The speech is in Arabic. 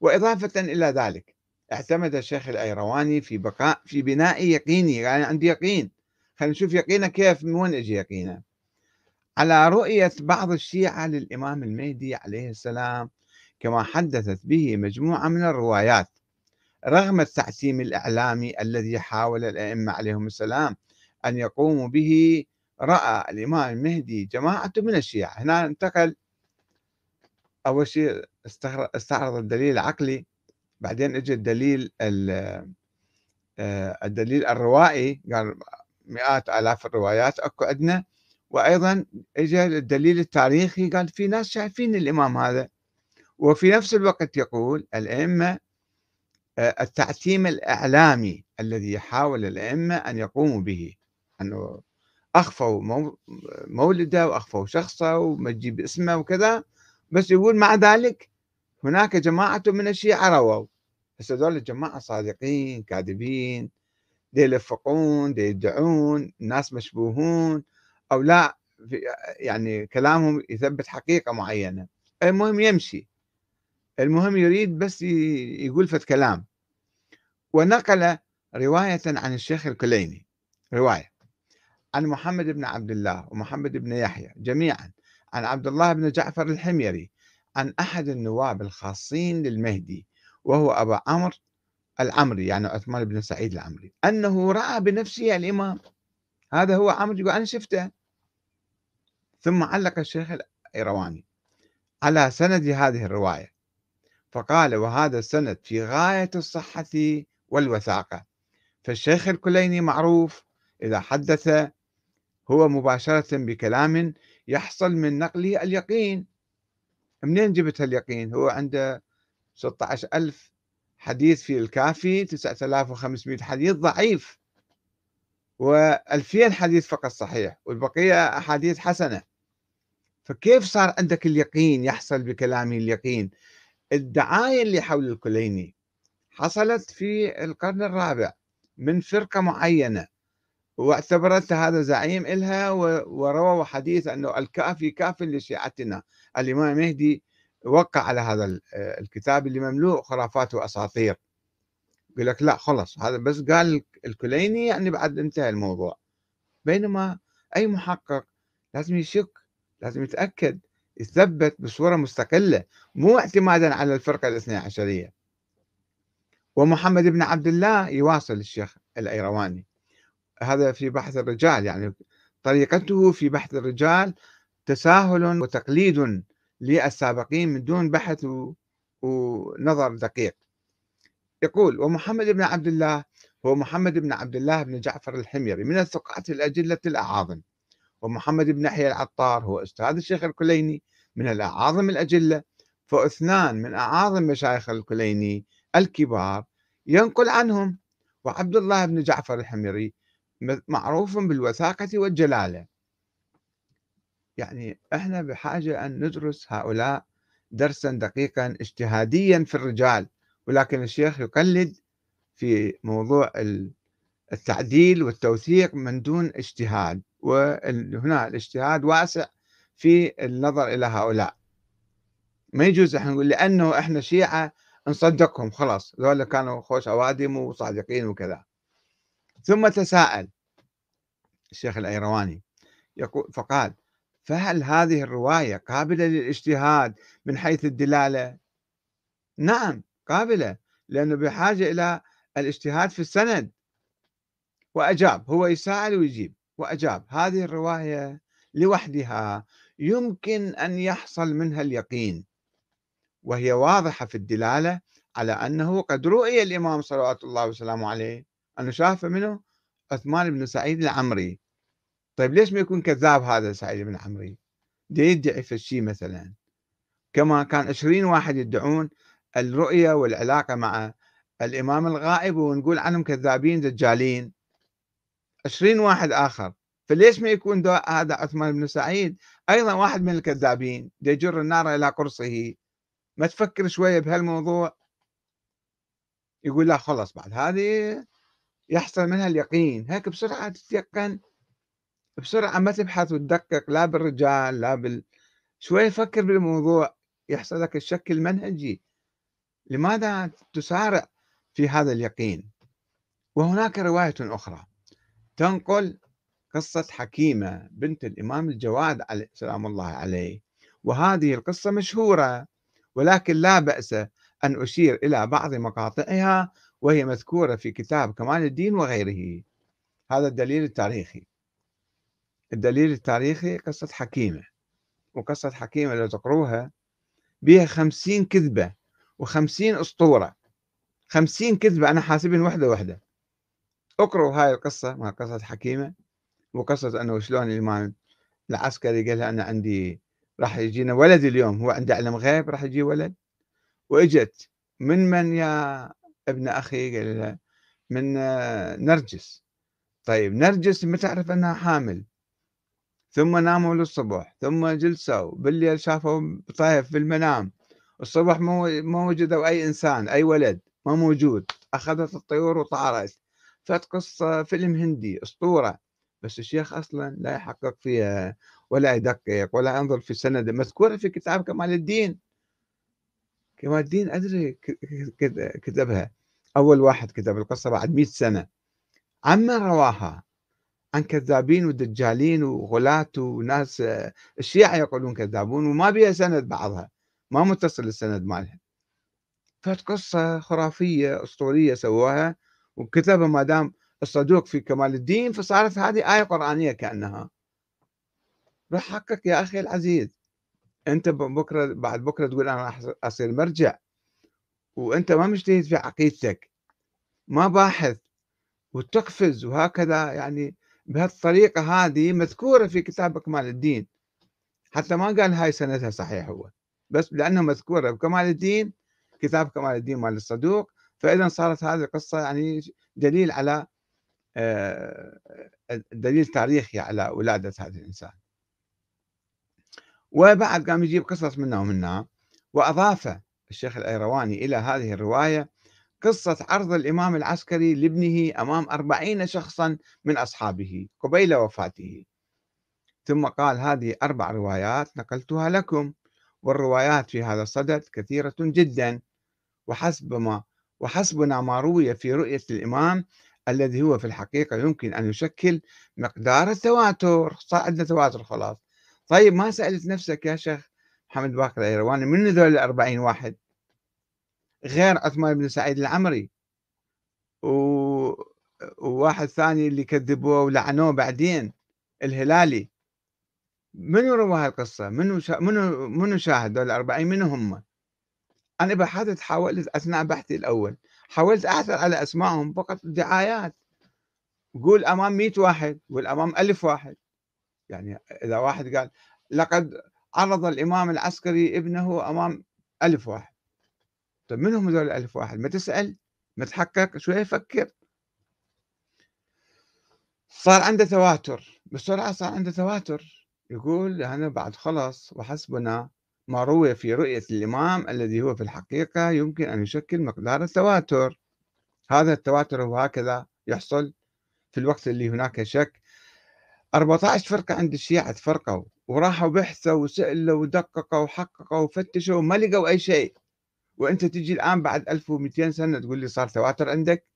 وإضافة إلى ذلك اعتمد الشيخ الأيرواني في بقاء في بناء يقيني يعني عندي يقين. خلينا نشوف يقينه كيف من وين يجي يقينه على رؤية بعض الشيعة للإمام المهدي عليه السلام كما حدثت به مجموعة من الروايات. رغم التعتيم الإعلامي الذي حاول الأئمة عليهم السلام أن يقوموا به رأى الإمام المهدي جماعة من الشيعة. هنا انتقل أول شيء استعرض الدليل العقلي بعدين اجى الدليل آه، الدليل الروائي قال مئات آلاف الروايات أكو عندنا وأيضا اجى الدليل التاريخي قال في ناس شايفين الإمام هذا. وفي نفس الوقت يقول الأئمة آه، التعتيم الإعلامي الذي حاول الأئمة أن يقوموا به أنه أخفوا مولده وأخفوا شخصه وما تجيب اسمه وكذا. بس يقول مع ذلك هناك جماعة من الشيعة رووا. بس هذول الجماعة صادقين كاذبين يلفقون يدعون الناس مشبوهون أو لا يعني كلامهم يثبت حقيقة معينة. المهم يمشي. المهم يريد بس يقول فت كلام ونقل رواية عن الشيخ الكليني. رواية. عن محمد بن عبد الله ومحمد بن يحيى جميعا. عن عبد الله بن جعفر الحميري عن أحد النواب الخاصين للمهدي وهو أبا عمرو العمري يعني عثمان بن سعيد العمري أنه رأى بنفسه الإمام. هذا هو عمرو يقول أنا شفته. ثم علق الشيخ الإيرواني على سند هذه الرواية فقال وهذا السند في غاية الصحة والوثاقة. فالشيخ الكليني معروف إذا حدث هو مباشرة بكلام يحصل من نقله اليقين. منين جبت اليقين هو عنده 16 ألف حديث في الكافي 9500 حديث ضعيف و2000 حديث فقط صحيح والبقية أحاديث حسنة. فكيف صار عندك اليقين يحصل بكلامه اليقين؟ الدعاية اللي حول الكليني حصلت في القرن الرابع من فرقة معينة. واعتبرت هذا زعيم إلها ورووا حديث أنه الكافي كاف لشيعتنا. الإمام المهدي وقع على هذا الكتاب اللي مملوء خرافات وأساطير. يقول لك لا خلص هذا بس قال الكليني يعني بعد انتهى الموضوع. بينما أي محقق لازم يشك لازم يتأكد يثبت بصورة مستقلة مو اعتمادا على الفرقة الاثنى عشرية. ومحمد بن عبد الله يواصل الشيخ الأيرواني. هذا في بحث الرجال يعني طريقته في بحث الرجال تساهل وتقليد للسابقين من دون بحث ونظر دقيق. يقول ومحمد بن عبد الله هو محمد بن عبد الله بن جعفر الحميري من الثقات الأجلة الأعاظم. ومحمد بن يحيى العطار هو أستاذ الشيخ الكليني من الأعاظم الأجلة فاثنان من أعاظم مشايخ الكليني الكبار ينقل عنهم. وعبد الله بن جعفر الحميري معروف بالوثاقة والجلالة. يعني إحنا بحاجة أن ندرس هؤلاء درسا دقيقا اجتهاديا في الرجال ولكن الشيخ يقلد في موضوع التعديل والتوثيق من دون اجتهاد وهنا الاجتهاد واسع في النظر إلى هؤلاء. ما يجوز إحنا نقول لأنه إحنا شيعة نصدقهم خلاص ذولا كانوا خوش أوادم وصادقين وكذا. ثم تساءل الشيخ الأيرواني يقول فقال فهل هذه الرواية قابلة للاجتهاد من حيث الدلالة؟ نعم قابلة لأنه بحاجة إلى الاجتهاد في السند. وأجاب هو يسأل ويجيب. وأجاب هذه الرواية لوحدها يمكن أن يحصل منها اليقين وهي واضحة في الدلالة على أنه قد رؤي الإمام صلوات الله وسلامه عليه. أنه شاف منه عثمان بن سعيد العمري. طيب ليش ما يكون كذاب هذا سعيد بن عمري؟ دي يدعي في الشيء مثلا. كما كان 20 واحد يدعون الرؤية والعلاقة مع الإمام الغائب ونقول عنهم كذابين دجالين. 20 واحد آخر. فليش ما يكون هذا عثمان بن سعيد؟ أيضا واحد من الكذابين. يجر النار إلى قرصه ما تفكر شوية بهالموضوع؟ يقول لا خلص بعد هذه يحصل منها اليقين. هيك بسرعة تتيقن بسرعة ما تبحث وتدقق لا بالرجال لا بال شوي فكر بالموضوع يحصل لك الشك المنهجي. لماذا تسارع في هذا اليقين؟ وهناك رواية أخرى تنقل قصة حكيمة بنت الإمام الجواد عليه سلام الله عليه. وهذه القصة مشهورة ولكن لا بأس أن أشير إلى بعض مقاطعها وهي مذكورة في كتاب كمال الدين وغيره. هذا الدليل التاريخي. الدليل التاريخي قصة حكيمة وقصة حكيمة لو تقروها بها خمسين كذبة وخمسين أسطورة. خمسين كذبة أنا حاسبين وحدة وحدة. اقروا هاي القصة ما قصة حكيمة وقصة أنه شلون الإمام العسكري قال أنا عندي راح يجينا ولد اليوم هو عنده علم غيب راح يجي ولد. وإجت من من يا ابن أخي؟ قال لها من نرجس. طيب نرجس ما تعرف أنها حامل؟ ثم ناموا للصبح ثم جلسوا بالليل شافوا طيف في المنام. الصبح ما وجدوا أي إنسان أي ولد ما موجود. أخذت الطيور وطارت. فت قصة فيلم هندي أسطورة. بس الشيخ أصلا لا يحقق فيها ولا يدقق ولا ينظر في السند مذكورة في كتاب كمال الدين. كمال الدين أدري كتبها. أول واحد كتب القصة بعد مئة سنة. عمن رواها. عن كذابين ودجالين وغلاة وناس الشيعة يقولون كذابون وما بيها سند بعضها ما متصل السند مالها. فت قصة خرافية أسطورية سووها وكتبها ما دام الصدوق في كمال الدين فصارت هذه آية قرآنية كأنها. روح حقق يا أخي العزيز. أنت بكرة بعد بكرة تقول أنا راح أصير مرجع وأنت ما مجتهد في عقيدتك. ما باحث وتقفز وهكذا يعني بهالطريقة هذه مذكورة في كتاب كمال الدين. حتى ما قال هاي سندها صحيح هو. بس لأنه مذكورة بكمال الدين كتاب كمال الدين مال الصدوق فإذا صارت هذه القصة يعني دليل على آه، دليل تاريخي على ولادة هذا الإنسان. وبعد قام يجيب قصص منا ومنا وأضاف الشيخ الأيرواني إلى هذه الرواية قصة عرض الإمام العسكري لابنه أمام أربعين شخصا من أصحابه قبيل وفاته. ثم قال هذه أربع روايات نقلتها لكم والروايات في هذا الصدد كثيرة جدا. وحسب ما وحسبنا ما روي في رؤية الإمام الذي هو في الحقيقة يمكن أن يشكل مقدار التواتر صار عندنا تواتر خلاص. طيب ما سألت نفسك يا شيخ محمد باقر الأيرواني من ذول الأربعين واحد؟ غير عثمان بن سعيد العمري. وواحد ثاني اللي كذبوه ولعنوه بعدين الهلالي. منو روى هالقصة؟ منو شا... منو منو شاهد دول الأربعين؟ منو هم؟ أنا بحثت حاولت أثناء بحثي الأول. حاولت أعثر على أسمائهم فقط دعايات قول أمام مئة واحد قول أمام ألف واحد. يعني إذا واحد قال لقد عرض الإمام العسكري ابنه أمام ألف واحد. طيب من هم هذول الألف واحد؟ ما تسأل ما تحقق شوية فكر صار عنده تواتر بسرعة صار عنده تواتر. يقول أنا بعد خلص وحسبنا ما روي في رؤية الإمام الذي هو في الحقيقة يمكن أن يشكل مقدار التواتر. هذا التواتر هو هكذا يحصل في الوقت اللي هناك شك. 14 فرقة عند الشيعة تفرقوا وراحوا بحثوا وسألوا ودققوا وحققوا وفتشوا وما لقوا أي شيء. وأنت تجي الآن بعد 1200 سنة تقول لي صار تواتر عندك؟